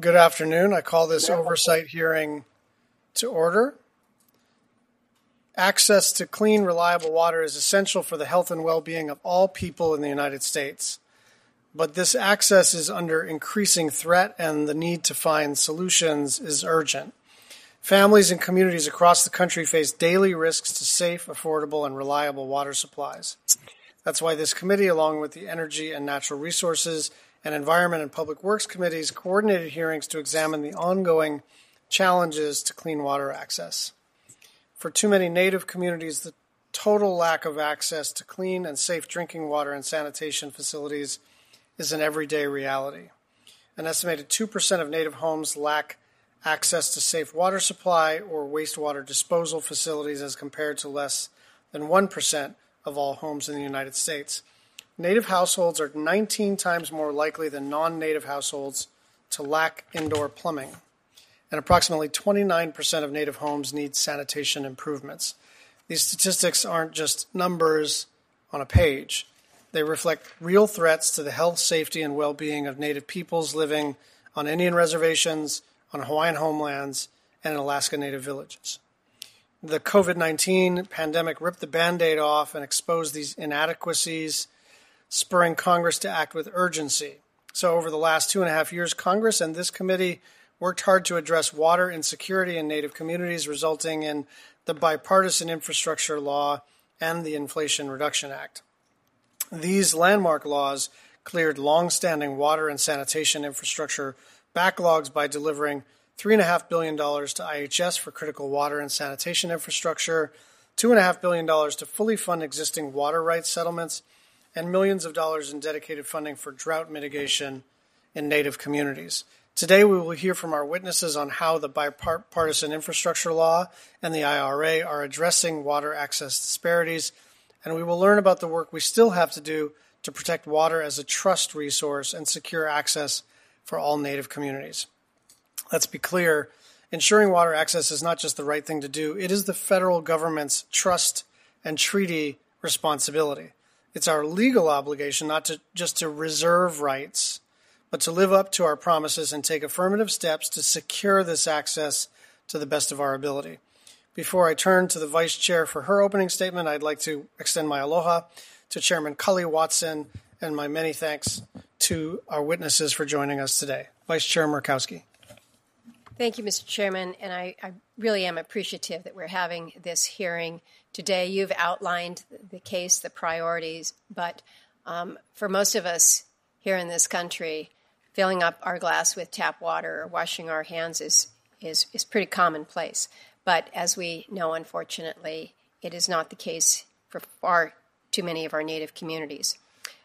Good afternoon. I call this oversight hearing to order. Access to clean, reliable water is essential for the health and well being of all people in the United States. But this access is under increasing threat, and the need to find solutions is urgent. Families and communities across the country face daily risks to safe, affordable, and reliable water supplies. That's why this committee, along with the Energy and Natural Resources and Environment and Public Works Committees, coordinated hearings to examine the ongoing challenges to clean water access. For too many Native communities, the total lack of access to clean and safe drinking water and sanitation facilities is an everyday reality. An estimated 2% of Native homes lack access to safe water supply or wastewater disposal facilities as compared to less than 1% of all homes in the United States. Native households are 19 times more likely than non native households to lack indoor plumbing, and approximately 29% of native homes need sanitation improvements. These statistics aren't just numbers on a page. They reflect real threats to the health, safety, and well being of Native peoples living on Indian reservations, on Hawaiian homelands, and in Alaska Native villages. The COVID 19 pandemic ripped the band aid off and exposed these inadequacies, spurring Congress to act with urgency. So, over the last two and a half years, Congress and this committee worked hard to address water insecurity in Native communities, resulting in the bipartisan infrastructure law and the Inflation Reduction Act. These landmark laws cleared long-standing water and sanitation infrastructure backlogs by delivering $3.5 billion to IHS for critical water and sanitation infrastructure, $2.5 billion to fully fund existing water rights settlements, and millions of dollars in dedicated funding for drought mitigation in Native communities. Today, we will hear from our witnesses on how the bipartisan infrastructure law and the IRA are addressing water access disparities and we will learn about the work we still have to do to protect water as a trust resource and secure access for all Native communities. Let's be clear ensuring water access is not just the right thing to do, it is the federal government's trust and treaty responsibility. It's our legal obligation not to just to reserve rights, but to live up to our promises and take affirmative steps to secure this access to the best of our ability. Before I turn to the Vice Chair for her opening statement, I'd like to extend my aloha to Chairman Kali Watson and my many thanks to our witnesses for joining us today. Vice Chair Murkowski. Thank you, Mr. Chairman, and I, I, really am appreciative that we're having this hearing today. You've outlined the case, the priorities, but um, for most of us here in this country, filling up our glass with tap water or washing our hands is, is, is pretty commonplace. But as we know, unfortunately, it is not the case for far too many of our Native communities.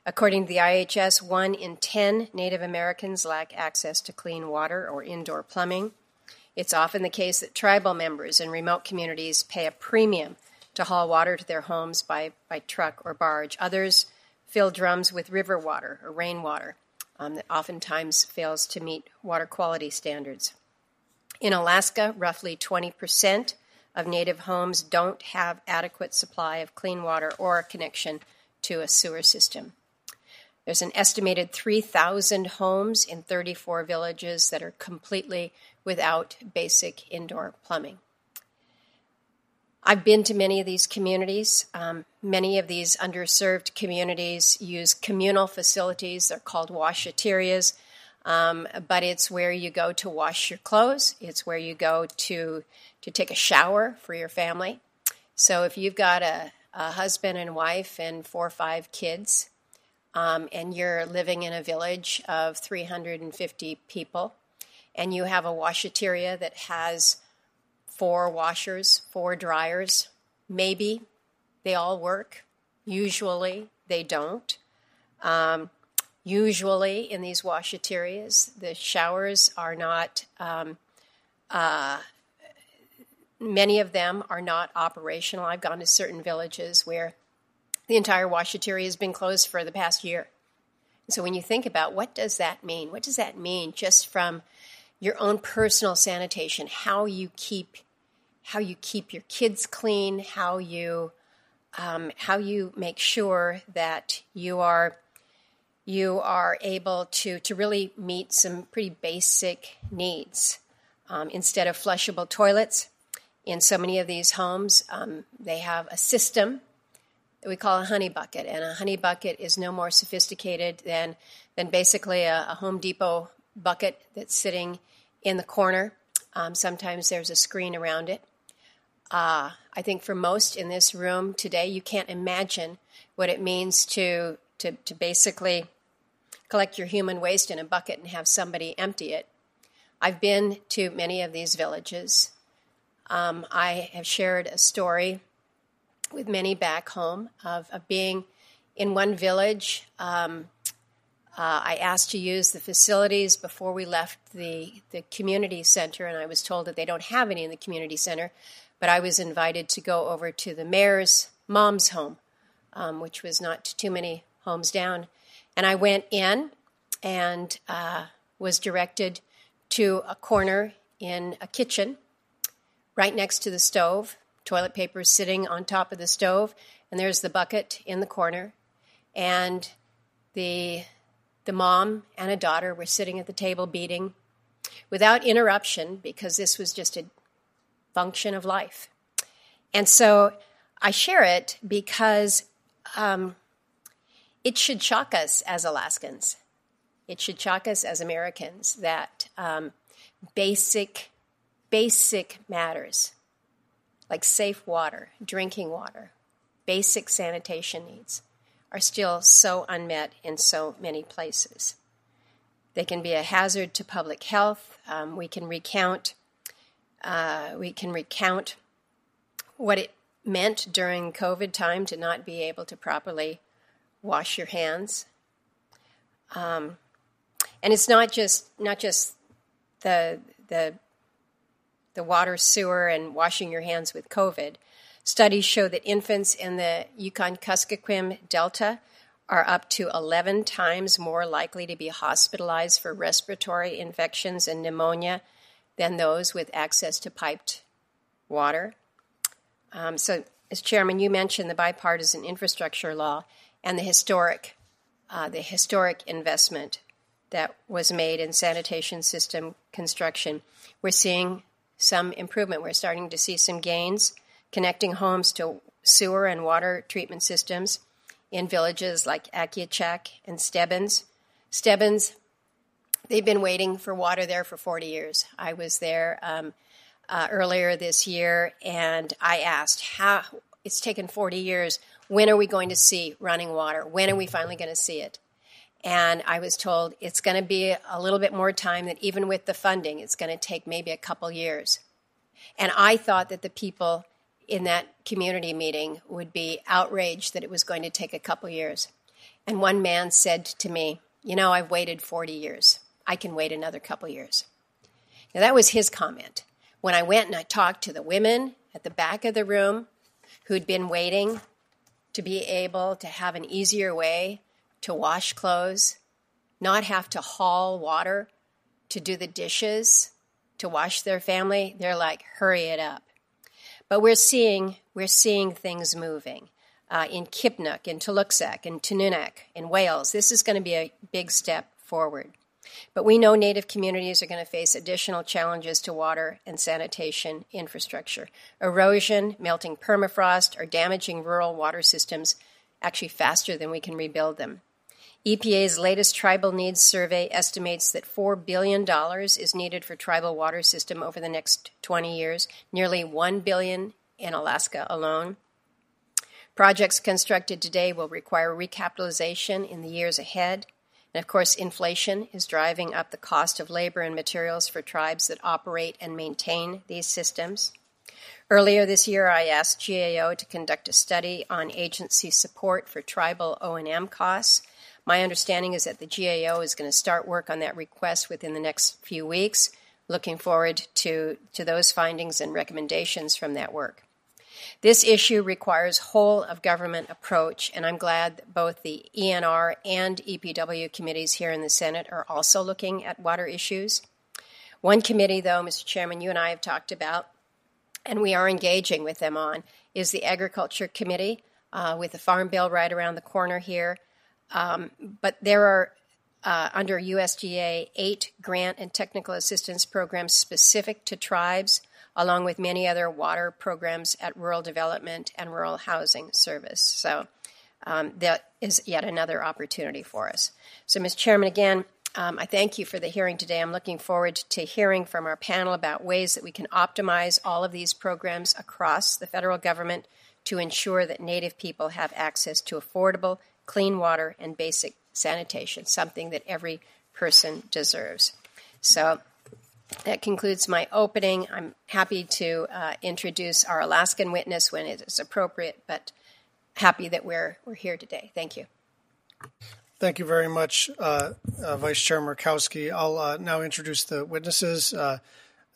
According to the IHS, one in 10 Native Americans lack access to clean water or indoor plumbing. It's often the case that tribal members in remote communities pay a premium to haul water to their homes by, by truck or barge. Others fill drums with river water or rainwater um, that oftentimes fails to meet water quality standards. In Alaska, roughly 20% of native homes don't have adequate supply of clean water or a connection to a sewer system. There's an estimated 3,000 homes in 34 villages that are completely without basic indoor plumbing. I've been to many of these communities. Um, many of these underserved communities use communal facilities. They're called washaterias. Um, but it's where you go to wash your clothes. It's where you go to to take a shower for your family. So if you've got a, a husband and wife and four or five kids, um, and you're living in a village of 350 people, and you have a washateria that has four washers, four dryers, maybe they all work. Usually they don't. Um, Usually, in these washaterias, the showers are not, um, uh, many of them are not operational. I've gone to certain villages where the entire washateria has been closed for the past year. So when you think about what does that mean? What does that mean just from your own personal sanitation, how you keep how you keep your kids clean, how you um, how you make sure that you are you are able to, to really meet some pretty basic needs. Um, instead of flushable toilets, in so many of these homes, um, they have a system that we call a honey bucket. And a honey bucket is no more sophisticated than, than basically a, a Home Depot bucket that's sitting in the corner. Um, sometimes there's a screen around it. Uh, I think for most in this room today, you can't imagine what it means to, to, to basically collect your human waste in a bucket and have somebody empty it. I've been to many of these villages. Um, I have shared a story with many back home of, of being in one village. Um, uh, I asked to use the facilities before we left the, the community center, and I was told that they don't have any in the community center. But I was invited to go over to the mayor's mom's home, um, which was not too many homes down. And I went in and uh, was directed to a corner in a kitchen right next to the stove. Toilet paper sitting on top of the stove, and there's the bucket in the corner. And the, the mom and a daughter were sitting at the table beating without interruption because this was just a function of life. And so I share it because um, it should shock us as Alaskans. It should shock us as Americans that um, basic, basic matters like safe water, drinking water, basic sanitation needs are still so unmet in so many places. They can be a hazard to public health. Um, we can recount. Uh, we can recount what it meant during COVID time to not be able to properly wash your hands. Um, and it's not just not just the the the water, sewer, and washing your hands with COVID. Studies show that infants in the Yukon Kuskokwim Delta are up to 11 times more likely to be hospitalized for respiratory infections and pneumonia than those with access to piped water. Um, so, as chairman, you mentioned the bipartisan infrastructure law and the historic, uh, the historic investment that was made in sanitation system construction. We're seeing some improvement. We're starting to see some gains connecting homes to sewer and water treatment systems in villages like Akiachak and Stebbins. Stebbins, they've been waiting for water there for 40 years. I was there um, uh, earlier this year and I asked how it's taken 40 years. When are we going to see running water? When are we finally going to see it? And I was told it's going to be a little bit more time that even with the funding, it's going to take maybe a couple years. And I thought that the people in that community meeting would be outraged that it was going to take a couple years. And one man said to me, You know, I've waited 40 years. I can wait another couple years. Now, that was his comment. When I went and I talked to the women at the back of the room who'd been waiting to be able to have an easier way to wash clothes, not have to haul water to do the dishes, to wash their family, they're like, hurry it up. But we're seeing we're seeing things moving. Uh, in Kipnuk, in Tuluksak, in Tununak, in Wales. This is going to be a big step forward. But we know Native communities are going to face additional challenges to water and sanitation infrastructure. Erosion, melting permafrost are damaging rural water systems actually faster than we can rebuild them. EPA's latest tribal needs survey estimates that $4 billion is needed for tribal water system over the next 20 years, nearly 1 billion in Alaska alone. Projects constructed today will require recapitalization in the years ahead. And of course, inflation is driving up the cost of labor and materials for tribes that operate and maintain these systems. Earlier this year, I asked GAO to conduct a study on agency support for tribal O&M costs. My understanding is that the GAO is going to start work on that request within the next few weeks. Looking forward to, to those findings and recommendations from that work. This issue requires whole of government approach, and I'm glad that both the ENR and EPW committees here in the Senate are also looking at water issues. One committee, though, Mr. Chairman, you and I have talked about, and we are engaging with them on, is the Agriculture Committee, uh, with the Farm Bill right around the corner here. Um, but there are uh, under USDA eight grant and technical assistance programs specific to tribes, along with many other water programs at Rural Development and Rural Housing Service. So um, that is yet another opportunity for us. So, Ms. Chairman, again, um, I thank you for the hearing today. I'm looking forward to hearing from our panel about ways that we can optimize all of these programs across the federal government to ensure that Native people have access to affordable, clean water and basic sanitation, something that every person deserves. So that concludes my opening. I'm happy to uh, introduce our Alaskan witness when it is appropriate, but happy that we're, we're here today. Thank you. Thank you very much, uh, uh, Vice Chair Murkowski. I'll uh, now introduce the witnesses. Uh,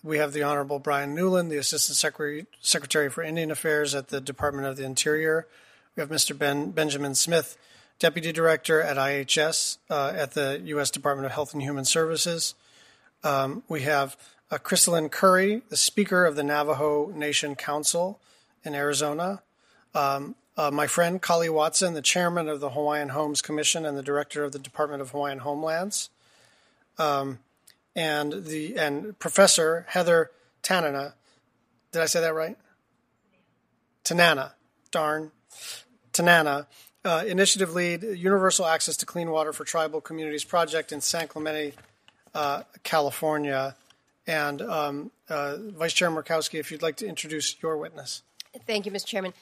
we have the Honorable Bryan Newland, the Assistant Secretary, Secretary for Indian Affairs at the Department of the Interior. We have Mr. Ben Benjamin Smith, Deputy Director at IHS uh, at the U.S. Department of Health and Human Services. Um, we have uh, Crystalyne Curley, the Speaker of the Navajo Nation Council in Arizona. Um, uh, my friend Kali Watson, the Chairman of the Hawaiian Homes Commission and the Director of the Department of Hawaiian Homelands. Um, and the and Professor Heather Tanana. Did I say that right? Tanana. Darn. Tanana uh, initiative lead, Universal Access to Clean Water for Tribal Communities project in San Clemente, uh, California. And um, uh, Vice Chair Murkowski, if you'd like to introduce your witness. Thank you, Mr. Chairman.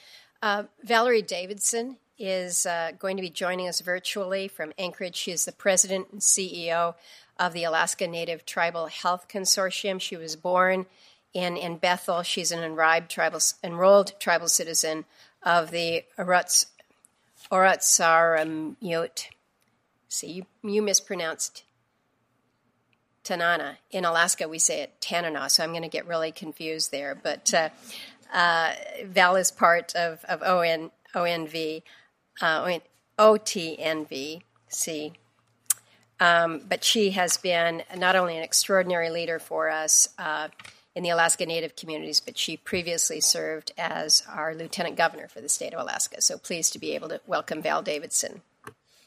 Uh, Valerie Davidson is uh, going to be joining us virtually from Anchorage. She is the president and CEO of the Alaska Native Tribal Health Consortium. She was born in, in Bethel. She's an enrolled tribal, enrolled tribal citizen of the Arutz Oratsaramut. See, you, you mispronounced Tanana. In Alaska, we say it Tanana, so I'm going to get really confused there. But uh, uh, Val is part of, of ON, ONV, uh, OTNV, see. Um, but she has been not only an extraordinary leader for us uh, in the Alaska Native communities, but she previously served as our lieutenant governor for the state of Alaska. So pleased to be able to welcome Val Davidson